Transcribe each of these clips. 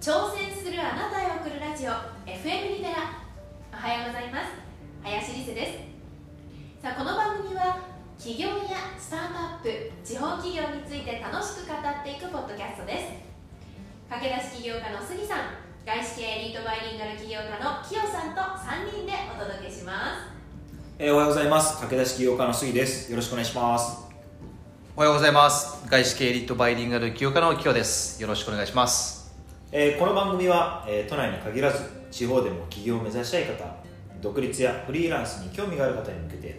挑戦するあなたへ送るラジオ FM リテラおはようございます。林理瀬です。さあこの番組は起業やスタートアップ地方企業について楽しく語っていくポッドキャストです。駆け出し起業家の杉さん外資系エリートバイリンガル起業家のキヨさんと3人でお届けします。えー、おはようございます。駆け出し起業家の杉です。よろしくお願いします。おはようございます。外資系エリートバイリンガル起業家のキヨです。よろしくお願いします、えーこの番組は、えー都内に限らず地方でも起業を目指したい方独立やフリーランスに興味がある方に向けて、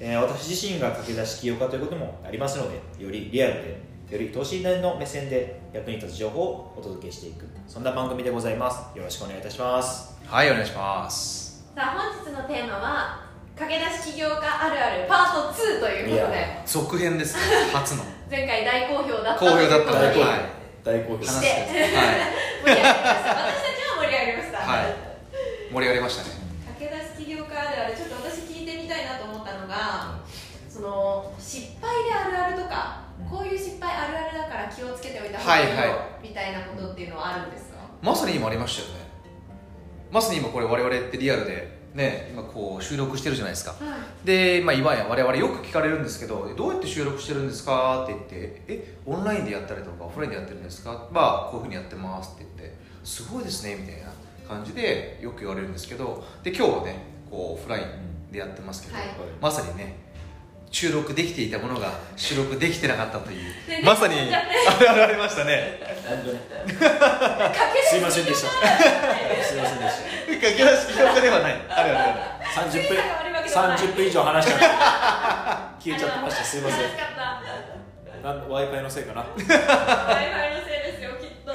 えー私自身が駆け出し起業家ということもありますのでよりリアルでより等身大の目線で役に立つ情報をお届けしていくそんな番組でございます。よろしくお願いいたします。はいお願いしますさあ本日のテーマは駆け出し起業家あるあるパート2ということで。続編です初の。前回大好評だった好評だったということで。はい大好評して。はい。盛り上がりました私たちは盛り上がりました、はい。盛り上がりましたね駆け出し起業家あるあるちょっと私聞い。てみたい。なと思ったのがその失敗であるあるとかうんこうい。う失敗あるあるだから気をつけておい。た方がい。い。よ、はい。はみたい。なことってい。うのはあるんですかまさに今ありましたよねまさに今これ我々ってリアルでね今こう収録してるじゃないですか。はい。で、まあ、今や我々よく聞かれるんですけどどうやって収録してるんですか？って言ってえオンラインでやったりとかオフラインでやってるんですか？まあこういうふうにやってますって言ってすごいですねみたいな感じでよく言われるんですけどで今日はねこうオフラインでやってますけど、はい。まさにね収録できていたものが収録できてなかったというでまさにあれあれありましたねすいません。でしたすいません。でし駆け出し起業家ではないあれあれあれた30分杉さんが悪いわけではない30分以上話しちゃって消えちゃってましたすいませんなん w i f i のせいかな w i f i のせいですよきっと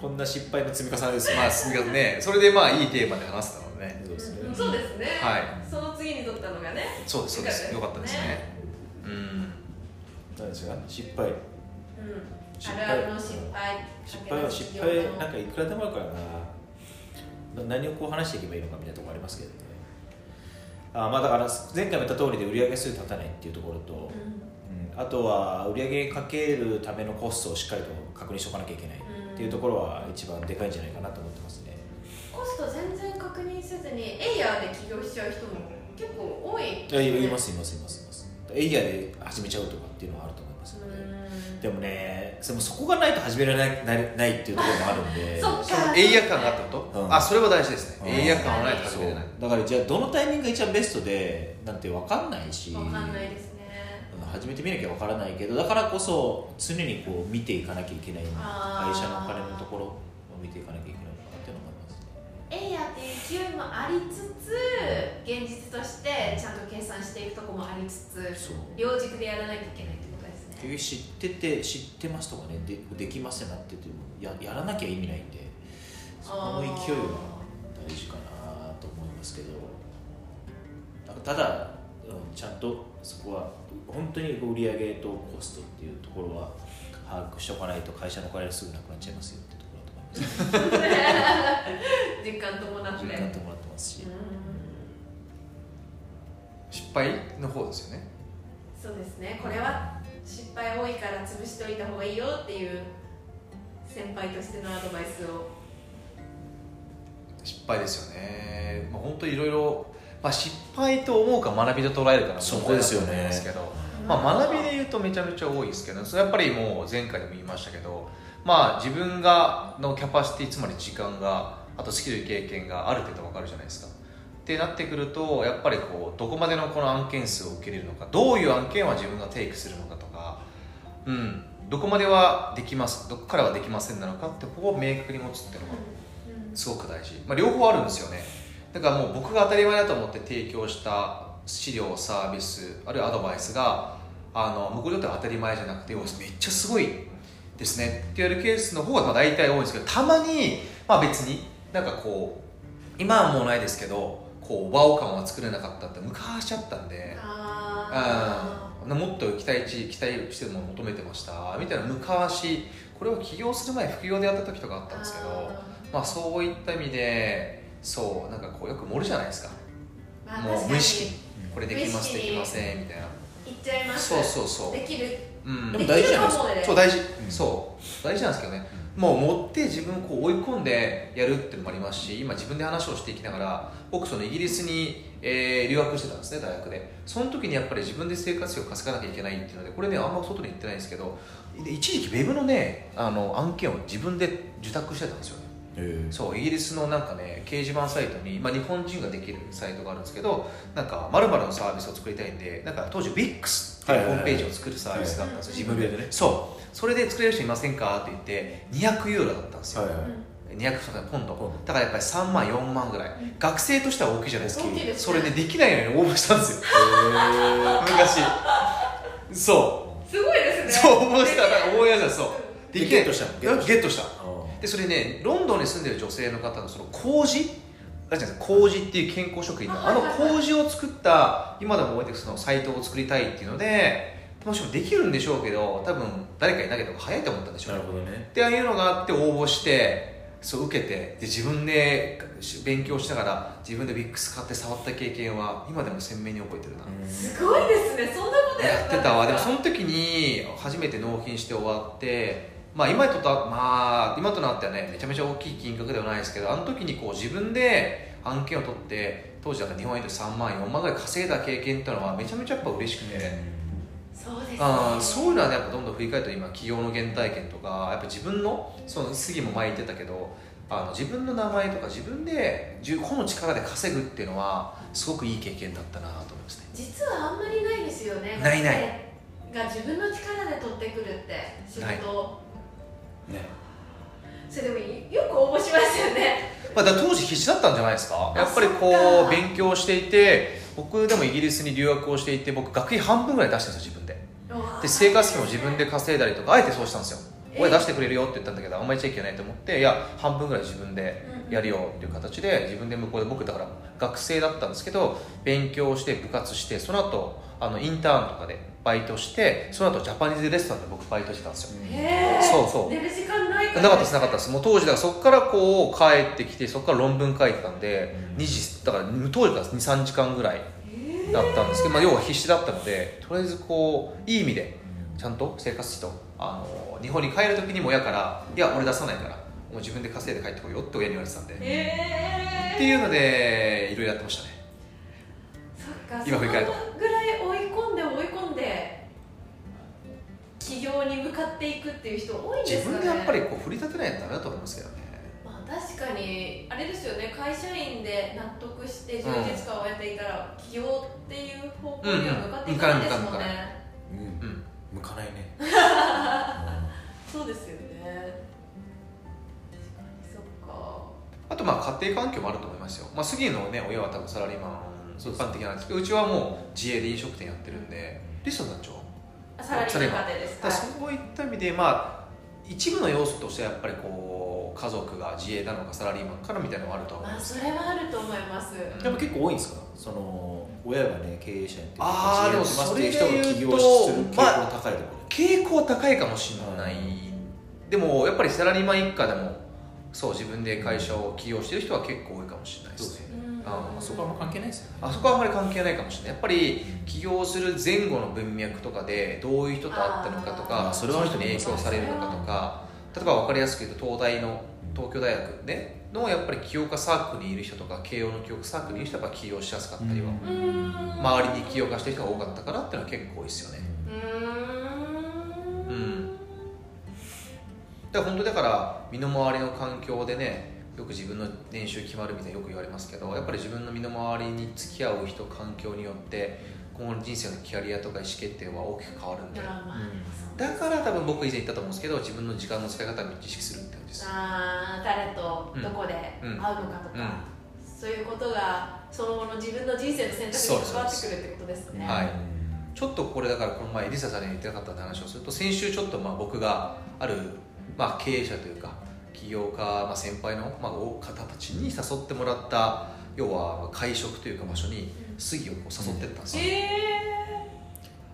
こんな失敗の積み重ねですよまあすみませんねそれでまあいいテーマで話せたのでねそうですね。そうですね、はいその次に撮ったのがねそうですそうですよかったですね。うん。何ですか？失敗。うん失敗。あるあるの失敗失敗は失敗なんかいくらでもあるからな。何をこう話していけばいいのかみたいなところありますけどね。あまあだから前回も言った通りで売上数立たないっていうところと、うん。うん。あとは売上かけるためのコストをしっかりと確認しておかなきゃいけないっていうところは一番でかいんじゃないかなと思ってますね。コスト全然確認せずにエイヤーで起業しちゃう人も結構多いいやいますいますいますいます。エイヤーで始めちゃうとかっていうのはあると思いますうので、ん。でもねでもそこがないと始められないないないっていうところもあるんで。そエイヤ感があったこと、うん。あそれは大事ですね、うん。エイヤ感はないと始めれない。だからじゃあどのタイミングが一番ベストでなんて分かんないしわかんないですね。うん始めてみなきゃ分からないけどだからこそ常にこう見ていかなきゃいけない会社のお金のところを見ていかなきゃいけないのかなっていうのも思いますね。エイヤーっていう勢いもありつつ現実としてちゃんと計算していくとこもありつつ両軸でやらないといけないと結局知ってて知ってますとかね？でできませんなっててもややらなきゃ意味ないんでその勢いは大事かなと思いますけど。なんかただ、うん、ちゃんとそこは本当に売り上げとコストっていうところは把握しておかないと会社のお金がすぐなくなっちゃいますよってところだと思います。実感伴って。実感ともらってますし、うん。失敗の方ですよね。そうですね。これは失敗多いから潰しておいた方がいいよっていう先輩としてのアドバイスを。失敗ですよね、まあ、本当にいろいろ、まあ、失敗と思うか学びと捉えるかのそこですよね。問題だと思いますけど、まあ、学びで言うとめちゃめちゃ多いですけどそれやっぱりもう前回でも言いましたけどまあ自分がのキャパシティつまり時間があとスキル経験がある程度分かるじゃないですか。ってなってくるとやっぱりこうどこまでのこの案件数を受けれるのかどういう案件は自分がテイクするのかと。かうん。どこまではできますどこからはできませんなのかってここを明確に持つっていうのがすごく大事、まあ、両方あるんですよね。だからもう僕が当たり前だと思って提供した資料サービスあるいはアドバイスがあの僕にとっては当たり前じゃなくてめっちゃすごいですね。って言われるケースの方がまあ大体多いんですけどたまにまあ別になんかこう今はもうないですけどこうワオ感は作れなかったって昔あったんで。あうんもっと期待値期待してるものを求めてましたみたいな昔これを起業する前副業でやった時とかあったんですけどまあそういった意味でそうなんかこうよく盛るじゃないですか。まあもう無意識うん。これできますできませんみたいな。言っちゃいます。そうそうそう。できる。うん。でも。大事じゃないですかそう大事、うん。そう。大事なんですけどねもう持って自分をこう追い込んでやるっていうのもありますし今自分で話をしていきながら僕そのイギリスに、えー留学してたんですね大学で。その時にやっぱり自分で生活費を稼がなきゃいけないっていうのでこれねあんま外に言ってないんですけどで一時期ウェブのねあの案件を自分で受託してたんですよね。えー。そうイギリスのなんかね掲示板サイトに、まあ、日本人ができるサイトがあるんですけどなんか〇〇のサービスを作りたいんでなんか当時 WIX っていうホームページを作るサービスがあったんですよ、はい自分でね。そうそれで作れる人いませんか？って言って200ユーロだったんですよ、はいはい。200ポンド。ポンド。だからやっぱり3万4万ぐらい、学生としては大きいじゃないですか。大きいですそれでできないのに応募したんですよ。昔。そう。すごいですね。そう応募したら応募やじゃそう。でできないゲットしたの？ゲットした。あでそれねロンドンに住んでる女性の方のその麹？あるじゃないですか麹っていう健康食品のあの麹を作った今でも覚えてるそのサイトを作りたいっていうのでもしもできるんでしょうけど多分誰かいなければ早いと思ったんでしょうね。なるほどね。ってああいうのがあって応募してそう受けてで自分で勉強しながら自分でビックス買って触った経験は今でも鮮明に覚えてるな、すごいですね。そんなことやってたわ。でもそのの時に初めて納品して終わってまあ今とたまあ今となってはねめちゃめちゃ大きい金額ではないですけどあの時にこう自分で案件を取って当時だから日本円で3万4万ぐらい稼いだ経験っていうのはめちゃめちゃやっぱ嬉しくて、そうですね。あーそういうのはねやっぱどんどん振り返ると今企業の原体験とかやっぱ自分のその杉も前言ってたけどあの自分の名前とか自分で自個の力で稼ぐっていうのはすごくいい経験だったなと思いますね。実はあんまりないですよね。ないない。が自分の力で取ってくるって仕事。ね。それでもよく応募しましたよね。まあ、だから当時必死だったんじゃないですか。あやっぱりこう勉強していて僕でもイギリスに留学をしていて僕学費半分ぐらい出してるんですよ自分でで生活費も自分で稼いだりとかあえてそうしたんですよ。え親出してくれるよって言ったんだけどあんまり言っちゃいけないと思っていや半分ぐらい自分でやるよっていう形で自分で向こうで僕だから学生だったんですけど勉強して部活してその後あのインターンとかでバイトしてその後ジャパニーズレストランで僕バイトしてたんですよ。へえそうそう。寝る時間ないからなかったですなかったです。もう当時だからそこからこう帰ってきてそこから論文書いてたんでうん。2時だから当時から23時間ぐらいだったんですけど、まあ、要は必死だったのでとりあえずこういい意味でちゃんと生活費とあの日本に帰る時にも親から「いや俺出さないからもう自分で稼いで帰ってこいよ」って親に言われてたんで、へえっていうのでいろいろやってましたね。そっか今振り返ると。ぐらい追い込んで追い込んで起業に向かっていくっていう人多いんですかね。自分でやっぱりこう振り立てないとダメだと思いますけどね。まあ確かにあれですよね。会社員で納得して充実感を得ていたら、起業っていう方向には向かっていかないですもんね、うんうん向かないね。そうですよね。確かにそっか。あとまあ家庭環境もあると思いますよ、まあ、杉のね親は多分サラリーマン一般的なんですけどうちはもう自営で飲食店やってるんでリスト団長あサラリーマン家庭です。だからそうい。った意味でまあ一部の要素としてはやっぱりこう家族が自営なのかサラリーマンからみたいなのがあるとは思いまあますそれはあると思います、でも結構多いんですか？その親がね経営者やってあーでも自営やってますっていう人が起業する傾向それで言うとの高いところ傾向は高いかもしれない、でもやっぱりサラリーマン一家でもそう自分で会社を起業してる人は結構多いかもしれないですね。うん。あそこはあんま関係ないですよね。あそこはあんまり関係ないかもしれない。やっぱり起業する前後の文脈とかでどういう人と会ったのかとあかー。それはその人に影響されるのかとか例えば分かりやすく言うと東大の東京大学でのやっぱり起業家サークルにいる人とか慶応の起業家サークルにいる人はやっぱ起業しやすかったりは、周りに起業家してる人が多かったからっていうのは結構多いですよね。うーん。うん。だから本当だから身の回りの環境でねよく自分の年収決まるみたいによく言われますけどやっぱり自分の身の回りに付き合う人環境によって今後の人生のキャリアとか意思決定は大きく変わるんで。だから多分僕以前言ったと思うんですけど自分の時間の使い方を意識するって感じですあー誰とどこで会うのかとか、そういうことがその後の自分の人生の選択に関わってくるってことですね。はい。ちょっとこれだからこの前エリサさんに言ってなかった話をすると先週ちょっとまあ僕があるまあ経営者というか起業家、まあ、先輩のまあ方たちに誘ってもらった要は会食というか場所に杉をこう誘ってったんですよ、え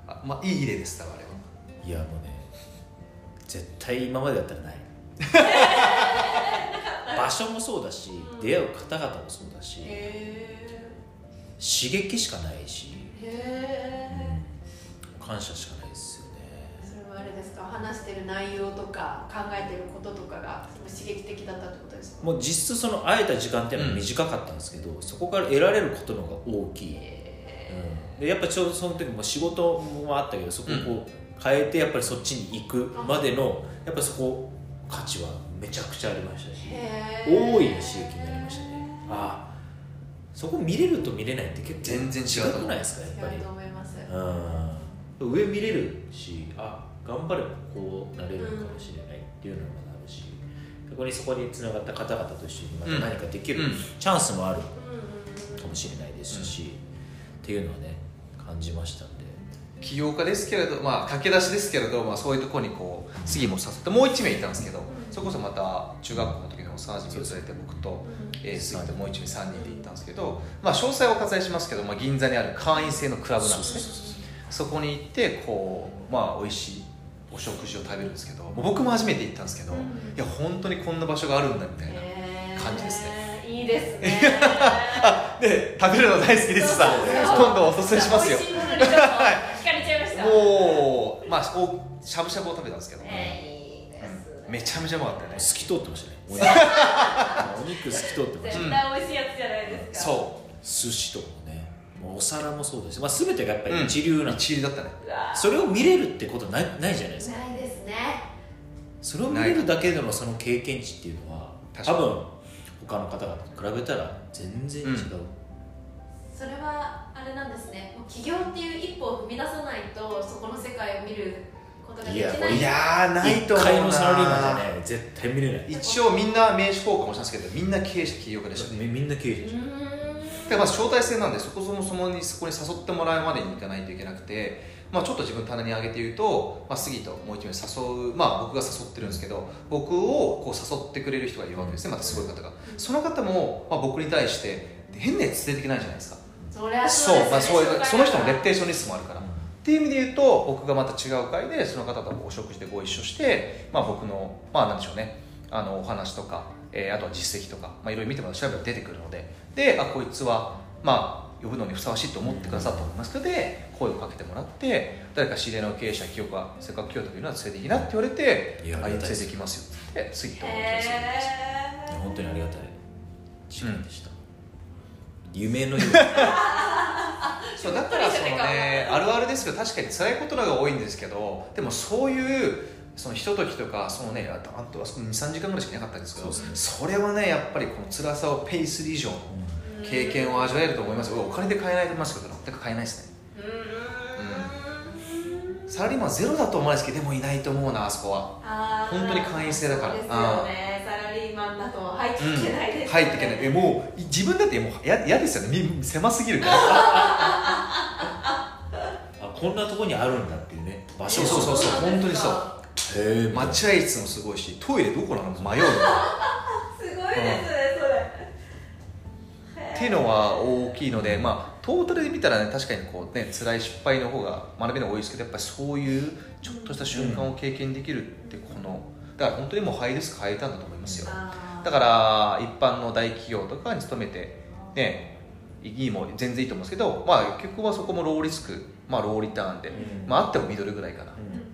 あまあ、いい例ですだからあれは。いやもうね絶対今までだったらない。場所もそうだしうん。出会う方々もそうだし刺激しかないしー。へ感謝しかないですよあれですか？話してる内容とか考えてることとかが刺激的だったってことですか？もう実質その会えた時間っていうのは短かったんですけど、そこから得られることの方が大きい、うん、でやっぱちょうどその時も仕事もあったけどそこをこう変えてやっぱりそっちに行くまでのやっぱそこ価値はめちゃくちゃありましたしへ大いに刺激になりましたね。ああそこ見れると見れないって結構全然違うと思う。くないですかやっぱり。違うと思います。うん。上見れるしあ頑張ればこうなれるかもしれないっていうのもあるし、そこにそこにつながった方々と一緒にまた何かできるうん。チャンスもあるかもしれないですし、っていうのはね感じましたんで。起業家ですけれど、まあ、駆け出しですけれど、まあ、そういうところにこう次も誘ってもう1名いたんですけどそれこそまた中学校の時の幼馴染を連れて僕と、えー、杉ともう1名3人で行ったんですけど、まあ、詳細はお割愛しますけど、まあ、銀座にある会員制のクラブなんですね。そこに行ってこうまあ美味しいお食事を食べるんですけどもう僕も初めて行ったんですけど、うん。いや本当にこんな場所があるんだみたいな、感じですね。いいですね。で食べるの大好きですさ今度おすすめしますよ。もうまあおしゃぶしゃぶを食べたんですけど、えーいいですね。うん。めちゃめちゃうまかったよね。透き通ってましたね。お肉透き通ってました。絶対美味しいやつじゃないですか。そ寿司とお皿もそうですし、まあ、全てがやっぱうり一流うなんで、一流だったね。それを見れるってことないないじゃないですか。ないですね。それを見れるだけでのその経験値っていうのは多分他の方々と比べたら全然違う、うん。それはあれなんですね。もう起業っていう一歩を踏み出さないとそこの世界を見ることができない。いやこれいやーない一と思うな回のサラリーマンじゃね絶対見れない。一応みんな名刺交換もしたんですけどみんな経営者起業家でしたね。みみんな経営者うーんでまず招待制なんでそこそもそもにそこに誘ってもらうまでに行かないといけなくて、まあ、ちょっと自分棚に上げて言うと、まあ、杉ともう一名誘う、まあ、僕が誘ってるんですけど僕をこう誘ってくれる人がいるわけですねまたすごい方が。その方も、まあ、僕に対して変なやつ連れてけないじゃないですか。そりゃそうまあ、そういうその人のレッッテーションリストもあるから。っていう意味で言うと僕がまた違う会でその方とお食事でご一緒して、まあ、僕のまあなんでしょうね。あのお話とか、えーあとは実績とか、まあ、いろいろ見てもらうと調べれば出てくるのでであこいつはまあ呼ぶのにふさわしいと思ってくださったと思います。ので声をかけてもらって誰か知り合いの経営者起業家せっかく京都にいるのは連れていいなって言われていやあい連れありがたいです。てきますよ。って言って次と思ってへです。よえ本当にありがたい。時間でした、夢のよう。そうだからそのね あるあるですけど確かに辛いことの方が多いんですけどでもそういうそのひとときとかそのねあとあとあそこ23時間ぐらいしかいなかったんですけどそれはねやっぱりこの辛さをペイする以上の経験を味わえると思います。よお金で買えないと思いますけど全く買えないですね。うーん。サラリーマンゼロだと思うんですけどでもいないと思うなあそこは。本当に会員制だから。そうですよね。サラリーマンだと入っていけないです、ね。入っていけない。えもう自分だってもうや嫌ですよね。み狭すぎるから。あこんなとこにあるんだっていうね場所そうそうそう。本当にそう待合室もすごいしトイレどこなの？迷うの。すごいですね、それ。っていうのは大きいので、まあ、トータルで見たらね確かにこう、ね、辛い失敗の方が学びの方が多いですけどやっぱりそういうちょっとした瞬間を経験できるってこのだから本当にもうハイリスクハイターンだと思いますよ。だから一般の大企業とかに勤めてねいいも全然いいと思うんですけど、まあ、結局はそこもローリスク、まあ、ローリターンで、うん。まあ、あってもミドルぐらいかな、うんうん、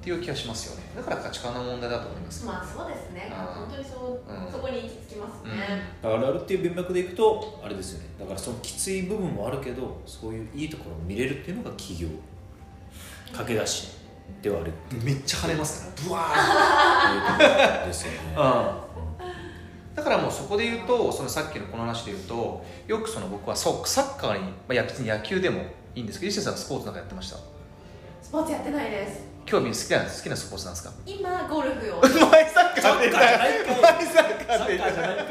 っていう気がしますよね。だから価値観の問題だと思います、まあそうですね。本当にそう、うん。そこに行き着きますね、あるあるっていう文脈でいくとあれですよね。だからそのきつい部分もあるけどそういういいところを見れるっていうのが企業。駆け出しではある。めっちゃ跳ねますからブワーいうことですよね。だからもうそこで言うとそのさっきのこの話で言うとよくその僕はそうサッカーに、まあ、いや別に野球でもいいんですけど伊勢さんスポーツなんかやってました？スポーツやってないです興味好きな好きなスポーツなんですか？今ゴルフを。前サッカーじゃないかい前サッカーって言ったサッカーじゃない。かい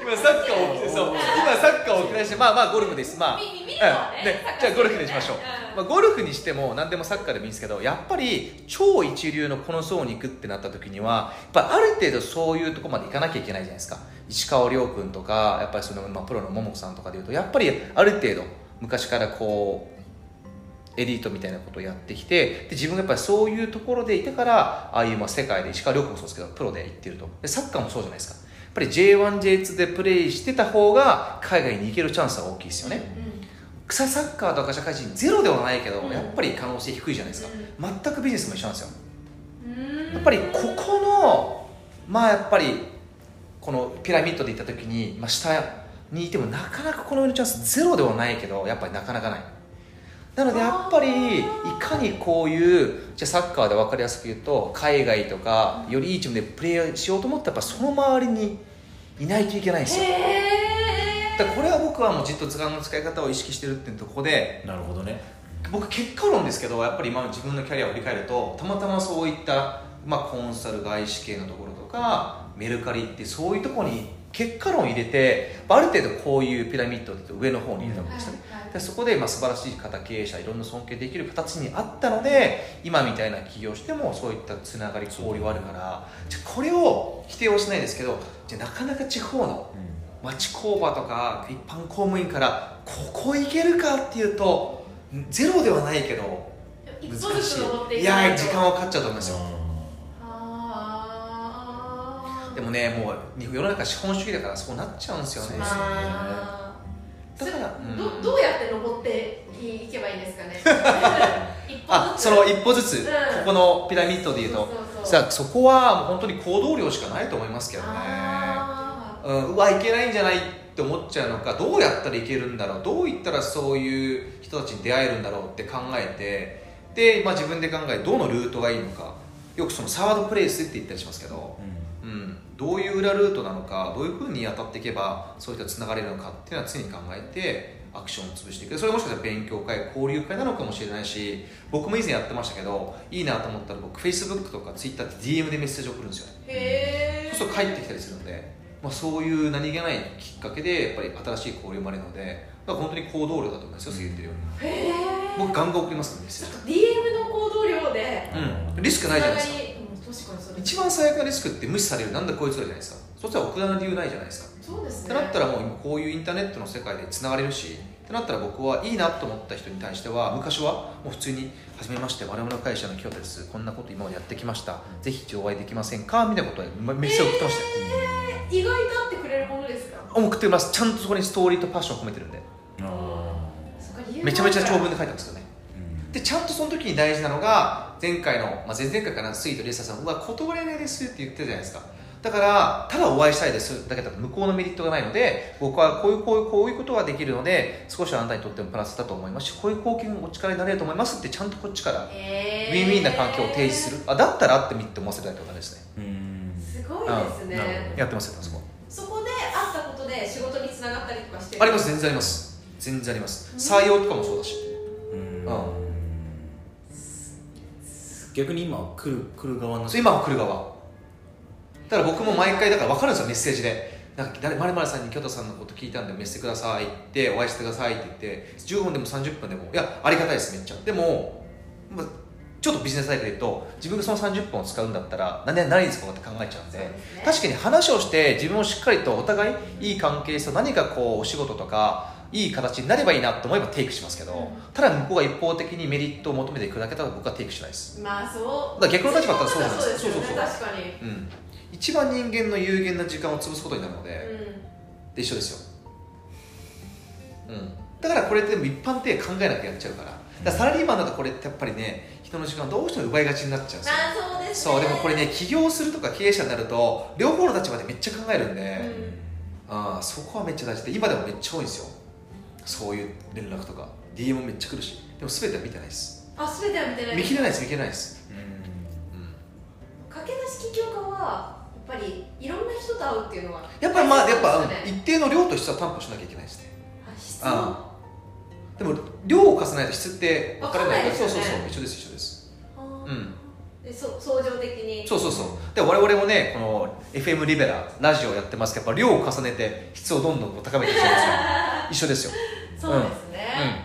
今サッカーを起きてそう。今サッカーを起き出してまあまあゴルフです。まあ。うん。でじゃあゴルフにしましょう、うん。まあ、ゴルフにしても何でもサッカーでもいいんですけどやっぱり超一流のこの層に行くってなった時にはやっぱある程度そういうところまで行かなきゃいけないじゃないですか。石川遼君とかやっぱりその、まあ、プロの桃子さんとかでいうとやっぱりある程度昔からこうエリートみたいなことをやってきてで自分がやっぱりそういうところでいてからああいうまあ世界で石川遼君もそうですけどプロで行ってると。でサッカーもそうじゃないですか。やっぱり J1J2 でプレーしてた方が海外に行けるチャンスは大きいですよね、草サッカーとか社会人ゼロではないけど、うん。やっぱり可能性低いじゃないですか、全くビジネスも一緒なんですよ。うん。やっぱりここのまあやっぱりこのピラミッドでいった時に、まあ、下にいてもなかなかこの上のチャンスゼロではないけどやっぱりなかなかないなのでやっぱりいかにこういうじゃあサッカーで分かりやすく言うと海外とかよりいいチームでプレーしようと思ったらやっぱその周りにいないといけないんですよ。へだからこれは僕はもうじっと図鑑の使い方を意識してるっていうところでなるほどね。僕結果論ですけどやっぱり今の自分のキャリアを振り返るとたまたまそういった、まあ、コンサル外資系のところとかメルカリってそういうところに結果論を入れてある程度こういうピラミッドで上の方に入れたわけですね、でそこでまあ素晴らしい方経営者いろんな尊敬できる形にあったので今みたいな起業してもそういったつながり交流はあるからじゃあこれを否定はしないですけどじゃあなかなか地方の町工場とか一般公務員からここ行けるかっていうとゼロではないけど一難し登っていい。いや時間はかかっちゃうと思いますよ。でもねもう世の中資本主義だからそうなっちゃうんですよね。そうですよね。あーだからどどうやって登っていけばいいんですかね。一歩ずつ。あその一歩ずつ、うん。ここのピラミッドでいうと。そうそうそう。さあそこは本当に行動量しかないと思いますけどね。あうん、うわいけないんじゃないって思っちゃうのか。どうやったらいけるんだろう。どういったらそういう人たちに出会えるんだろうって考えて。で、まあ、自分で考えどのルートがいいのか。よくそのサードプレイスって言ったりしますけど、うん、どういう裏ルートなのかどういうふうに当たっていけばそういったつながれるのかっていうのは常に考えてアクションを潰していく。それもしかしたら勉強会交流会なのかもしれないし僕も以前やってましたけどいいなと思ったら僕 Facebook とか Twitter って DM でメッセージを送るんですよね。そうすると帰ってきたりするので、まあ、そういう何気ないきっかけでやっぱり新しい交流もあるのでだから本当に行動量だと思いますよそう言ってるように僕ガンガン送りますからメッセージ。DM の行動量でうん。リスクないじゃないですか一番最悪なリスクって無視される。なんだこいつらじゃないですか。そしたら奥田の理由ないじゃないですか。そうですね。ってなったらもう今こういうインターネットの世界でつながれるしってなったら僕はいいなと思った人に対しては昔はもう普通に「はじめまして我々の会社の清田です。こんなこと今までやってきました。ぜひお会いできませんか?」みたいなことでまメッセージを送ってましたよ、意外と会ってくれるものですか？送ってます。ちゃんとそこにストーリーとパッションを込めてるんで。めちゃめちゃ長文で書いてますよねでちゃんとその時に大事なのが前回の、まあ、前々回かなスイートリエサさんは断れないですって言ってるじゃないですか。だからただお会いしたいです。だけだと向こうのメリットがないので僕はこういうこういうこういうことができるので少しあなたにとってもプラスだと思いますしこういう貢献お力になれると思いますってちゃんとこっちからウィンウィンな関係を提示する。あだったら会ってみって思わせたいってことですね。うん。すごいですね。やってますよそこ。そこで会ったことで仕事につながったりとかしてる？あります全然あります。全然あります。採用とかもそうだし。うん。うん逆に今来る来る側のそう今は来る側。だから僕も毎回だから分かるんですよメッセージで。なんか誰〇〇さんに京都さんのこと聞いたんでメッセージくださいってお会いしてくださいって言って15分でも30分でもいやありがたいですめっちゃ。でも、まあ、ちょっとビジネスサイクルで言うと自分がその30分を使うんだったら何々何に使おうって考えちゃうんで。ね。確かに話をして自分をしっかりとお互いいい関係性を何かこうお仕事とかいい形になればいいなと思えばテイクしますけど、うん。ただ向こうが一方的にメリットを求めていくだけだと僕はテイクしないです。まあそう。だから逆の立場だったらそうなんです。そうですよね。そうそう確かに。うん、一番人間の有限な時間を潰すことになるので,、うで一緒ですよ、うん、だからこれってでも一般的に考えなきゃやっちゃうから。だからサラリーマンだとこれってやっぱりね人の時間をどうしても奪いがちになっちゃうんですよ。あそうですね。そうでもこれね起業するとか経営者になると両方の立場でめっちゃ考えるんで、うん。ああそこはめっちゃ大事で今でもめっちゃ多いんですよそういう連絡とか DM もめっちゃ来るしでも全ては見てないです。あ全ては見てない。見切れないです見切れないです、うんうん。駆け出し起業家はやっぱりいろんな人と会うっていうのはやっぱりまあやっぱそうですよね。一定の量と質は担保しなきゃいけないですね。あ質あでも量を重ねないと質って分からないから。分かんないですよね。そうそうそう。一緒です一緒です。うん。でそ相乗的に。そうそうそう。で我々もねこの FM リベララジオやってますけどやっぱ量を重ねて質をどんどんこう高めていくんですよ。一緒ですよそうですね、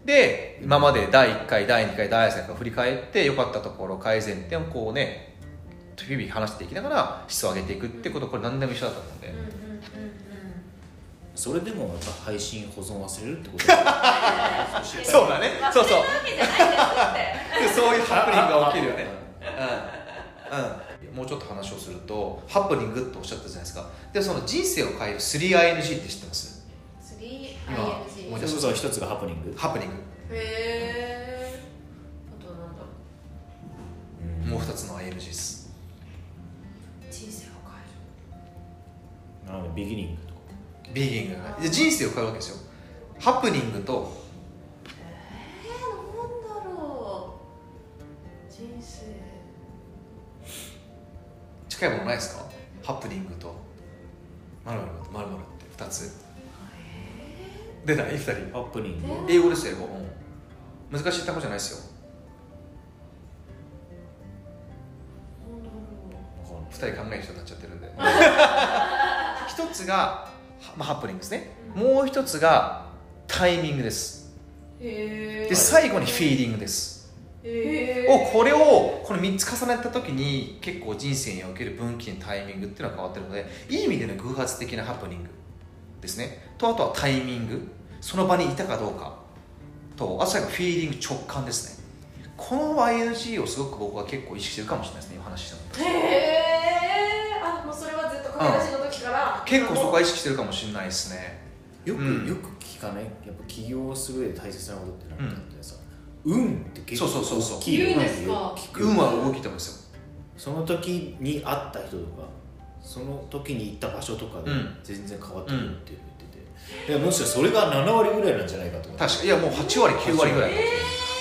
うん。で今まで第1回第2回第3回振り返って良かったところ改善点をこうね日々話していきながら質を上げていくってことこれ何でも一緒だと思うんで、うんうんうんうん。それでもやっぱ配信保存忘れるってこと？そうだね。そうそう。そういうハプニングが起きるよね。うん、うん、もうちょっと話をするとハプニングっておっしゃったじゃないですか。でその人生を変える 3ING って知ってます？3ING 今思い出しそれこそ一つがハプニング。ハプニング。へえあとはなんだう。ん。もう2つの ING です。人生を変なのでビギニングとか。ビーギングが。で人生を変えるわけですよ。ハプニングと。えるえー、なんだろう。人生。近いものないですか？ハプニングと。まるまるまるまるって2つ。え出ない？2人。ハプニング。で英語ですよ英語、うん、難しい単語じゃないですよ。ー、なんだろう2人考える人になっちゃってるんで。一つが、は まあ、ハプニングですね。もう一つがタイミングです。で最後にフィーリングです。をこれをこの3つ重ねた時に結構人生における分岐のタイミングっていうのが変わってるのでいい意味での偶発的なハプニングですね。とあとはタイミング。その場にいたかどうか。とあと最後フィーリング直感ですね。この ING をすごく僕は結構意識してるかもしれないですね。今話してもへえあもうそれはずっと駆け出しの時から、結構そこは意識してるかもしれないですね。よく、うん。よく聞かない？やっぱ起業する上で大切なことって何かってさ、運って結構そうそうそうそう。大きいよ言うんですか？聞く。運は大きいと思うんですよ。その時に会った人とかその時に行った場所とかでうん。全然変わってくるって言ってて、いやむしろそれが7割ぐらいなんじゃないかと思って。確かいやもう8割9割ぐらい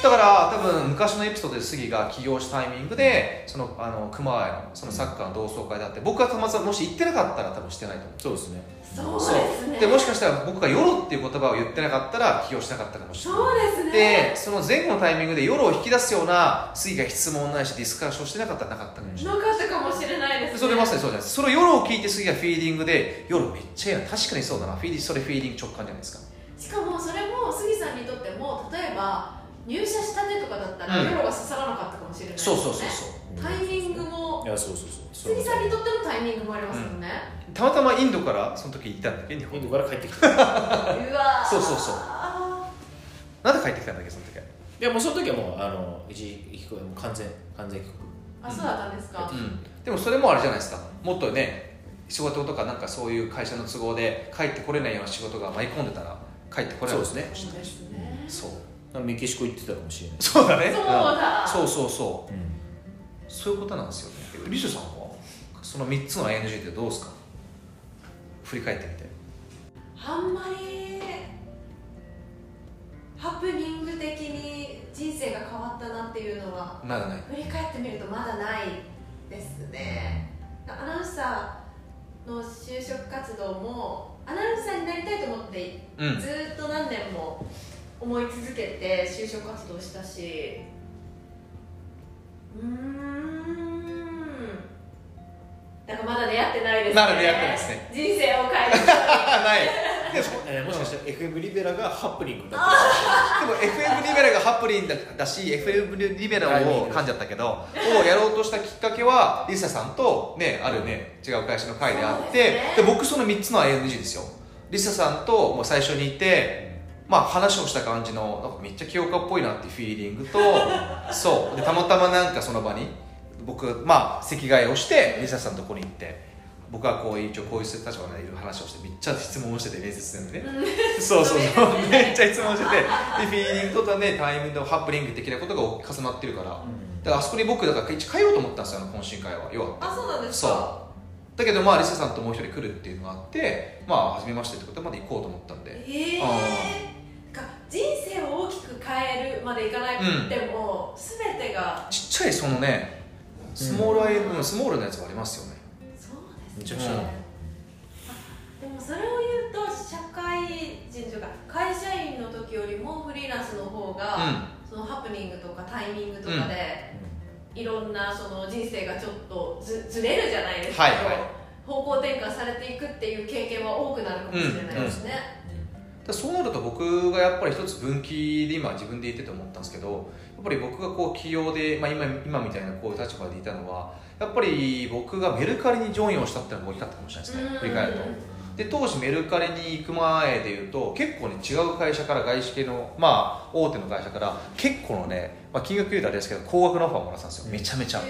だから多分昔のエピソードで杉が起業したタイミングでそのあの熊谷のそのサッカーの同窓会だって僕がたまたまもし行ってなかったら多分してないと思う。そうですね。そうですね。でもしかしたら僕が「ヨロ」っていう言葉を言ってなかったら起業しなかったかもしれない。そうですね。でその前後のタイミングで夜を引き出すような杉が質問ないしディスカッションしてなかったらなかったかもしれない、なかったかもしれないですね。それまさにそうじゃないです。かその夜を聞いて杉がフィーリングで夜めっちゃいいな確かにそうだな。フィーリングそれフィーリング直感じゃないですか。しかもそれも杉さんにとっても例えば入社したてとかだったら、うん。夜が刺さらなかったかもしれないですそうねそうそうそう。タイミングもいやそうそうそう。杉さんにとってのタイミングもありますもんね、たまたまインドからその時行ったんだっけ？日本。インドから帰ってきた。うわー。そうそうそう。なんで帰ってきたんだっけその時は？いやもうその時はもうあの一時帰国もう完全完全帰国。あそうだったんですか、でもそれもあれじゃないですか。もっとね仕事とかなんかそういう会社の都合で帰ってこれないような仕事が舞い込んでたら帰ってこれないですね。そうですね。そうメキシコ行ってたかもしれない。そうだね。そうだ。そうそうそう。うん。そういうことなんですよね。リシュさんは？その3つの ING ってどうですか？振り返ってみて。あんまりハプニング的に人生が変わったなっていうのはまだない。振り返ってみるとまだないですね。アナウンサーの就職活動もアナウンサーになりたいと思ってうん。ずーっと何年も思い続けて就職活動したし。うーん。だからまだ出会ってないですね。まだ出会ってないですね。人生を変える ない。でもえーもしかしたら FM リベラがハプニングになっ でも FM リベラがハプリンだだし FM リベラを噛んじゃったけどをやろうとしたきっかけはリサさんとねあるね違う会社の会であってそうですね。で僕その3つの ING ですよ。リサさんともう最初にいてまあ話をした感じのなんかめっちゃ清香っぽいなっていうフィーリングと そう。でたまたまなんかその場に僕まあ席替えをしてリサさんのところに行って僕はこう一応こういう立場でいる話をしてめっちゃ質問をしてて面接するのね。そうそうそう。めっちゃ質問しててでフィーリングとねタイミングとハプニング的なことが重なってるから。だからあそこに僕だから一応変えようと思ったんですよあの懇親会は。要は。あそうなんですそう。かだけどまあリサさんともう一人来るっていうのがあってまあ初めましてってことでまで行こうと思ったんで。へえあか人生を大きく変えるまでいかなくても、全てがちっちゃいそのねスモールアイ、うん、スモールなやつはありますよね。そうですね。でもそれを言うと社会人というか会社員の時よりもフリーランスの方が、そのハプニングとかタイミングとかで、いろんなその人生がちょっとずずれるじゃないですけど、はいはい。方向転換されていくっていう経験は多くなるかもしれないですね、だそうなると僕がやっぱり一つ分岐で今自分で言ってて思ったんですけどやっぱり僕がこう起業で、まあ、今今みたいなこういう立場でいたのはやっぱり僕がメルカリにジョインをしたっていうのが大きかったかもしれないですね振り返ると。で当時メルカリに行く前でいうと結構ね違う会社から外資系のまあ大手の会社から結構のね、まあ、金額言うとあれですけど高額のオファーもらってたんですよ。めちゃめちゃ。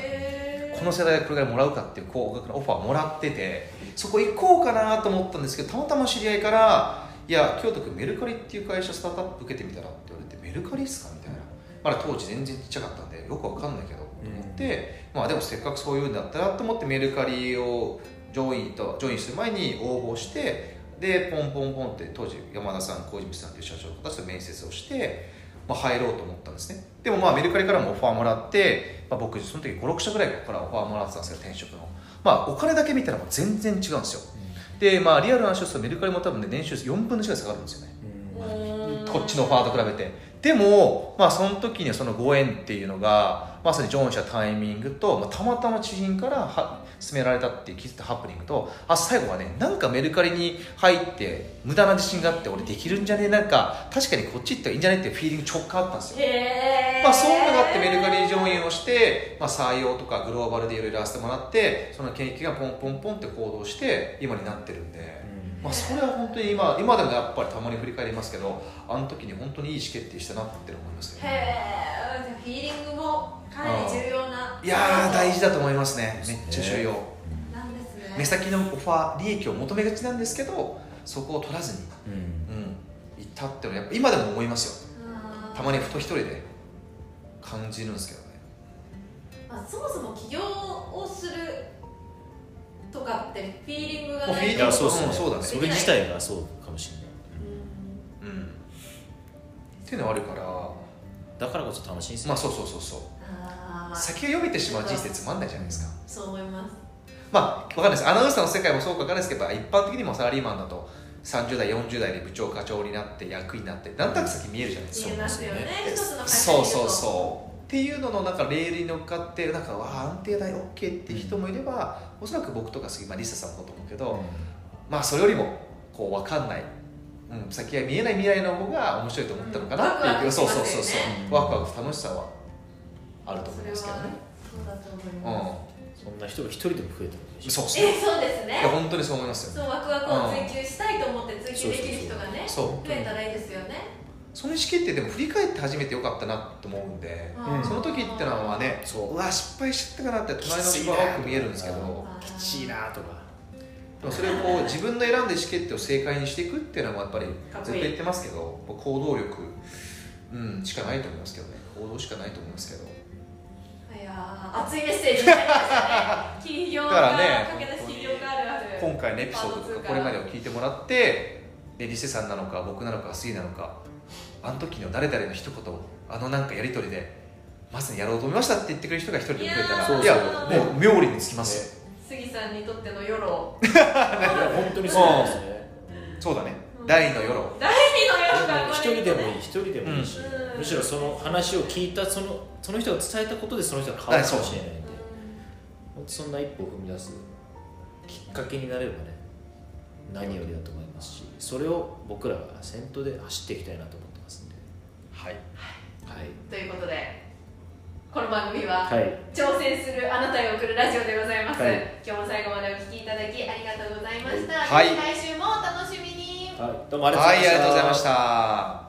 この世代でこれぐらいもらうかっていう高額のオファーをもらっててそこ行こうかなと思ったんですけどたまたま知り合いからいや京都君メルカリっていう会社スタートアップ受けてみたらって言われてメルカリっすかみたいな。まだ当時全然ちっちゃかったんでよくわかんないけどと思って、まあでもせっかくそういうんだったらと思ってメルカリをジョインとジョインする前に応募してでポンポンポンって当時山田さん小泉さんという社長の方と面接をして、まあ、入ろうと思ったんですね。でもまあメルカリからもオファーもらって、まあ、僕その時56社ぐらいからオファーもらってたんですけど転職の。まあお金だけ見たらもう全然違うんですよ。でまあリアルな話をするとメルカリも多分ね年収4分の1ぐらい下がるんですよね。こっちのオファーと比べて。でも、まあ、その時にはそのご縁っていうのがまさにジョンしたタイミングと、まあ、たまたま知人からは勧められたって気づいたハプニングとあ最後はねなんかメルカリに入って無駄な自信があって俺できるんじゃねえ？なんか確かにこっち行ったらいいんじゃねえっていうフィーリング直感あったんですよ。まあ、そういうのがあってメルカリジョインをして、まあ、採用とかグローバルでいろいろやらせてもらってその研究がポンポンポンって行動して今になってるんで、まあ、それは本当に今今でもやっぱりたまに振り返りますけどあの時に本当にいい意思決定したなって思いますけどへえフィーリングもかなり重要な。いやー大事だと思いますね。めっちゃ重要。なんです。ね目先のオファー利益を求めがちなんですけどそこを取らずに、うん。うん、行ったっていうのはやっぱ今でも思いますよ。うん。たまにふと一人で感じるんですけどね。まあ、そもそも起業をするとかってフィーリングがないといやそうっすねうんそうだね。それ自体がそうかもしれない。うん。っていうのはあるから。だからこそ楽しいんですよ、まあそうそうそうそう。先を読めてしまう人生つまんないじゃないですか。そう思います。まあわかんないです。アナウンサーの世界もそうかわかんないですけど一般的にもサラリーマンだと30代40代で部長課長になって役になってなんとなく先見えるじゃないですか。見えますよね。で一つの会社そうそううそうっていうののなんかレールに乗っかってなんかわあ安定だよ OK っていう人もいれば、おそらく僕とか杉、まあ、リサさんもと思うけど、まあそれよりもこう分かんない、うん、先が見えない未来の方が面白いと思ったのかなっていう、うん。そうそうそうそう。ワクワク楽しさはあると思いますけどね。そうだと思いうん。ます、そんな人が一人でも増えたそうそう。えそうですね。いや本当にそう思いますよ。そうワクワクを追求したいと思って追求できる人がねそう。増えたらいいですよねその意思決定でも振り返って初めてよかったなと思うんで、うん。その時ってのはねそう。うわ失敗しちゃったかなって隣の芝が多く見えるんですけど。きちいなとか。でもそれをこう自分の選んだ意思決定を正解にしていくっていうのもやっぱりずっと言ってますけど行動力、うん、しかないと思いますけどね。行動しかないと思いますけど。いやー熱いメッセージになりましたね。企 業だからがね駆け出し企業があるある。今回のエピソードとかこれまでを聞いてもらってでリセさんなのか僕なのかスギなのかあの時の誰々の一言あのなんかやり取りでまさにやろうと思いましたって言ってくれる人が一人でも増えたらいいやもう妙利につきます。よ、杉さんにとっての夜をいや本当にそうですね。そうだね。第二の夜第二の夜が一人でもいい一人でもいいし、うん。むしろその話を聞いたそのその人が伝えたことでその人が変わるかもしれないんで。そんな一歩を踏み出すきっかけになればね何よりだと思いますしそれを僕らが先頭で走っていきたいなと思ってはい。はい。ということでこの番組は、はい。挑戦するあなたへ送るラジオでございます、はい。今日も最後までお聞きいただきありがとうございました、はい。来週もお楽しみに。はい、どうもありがとうございました。はいありがとうございました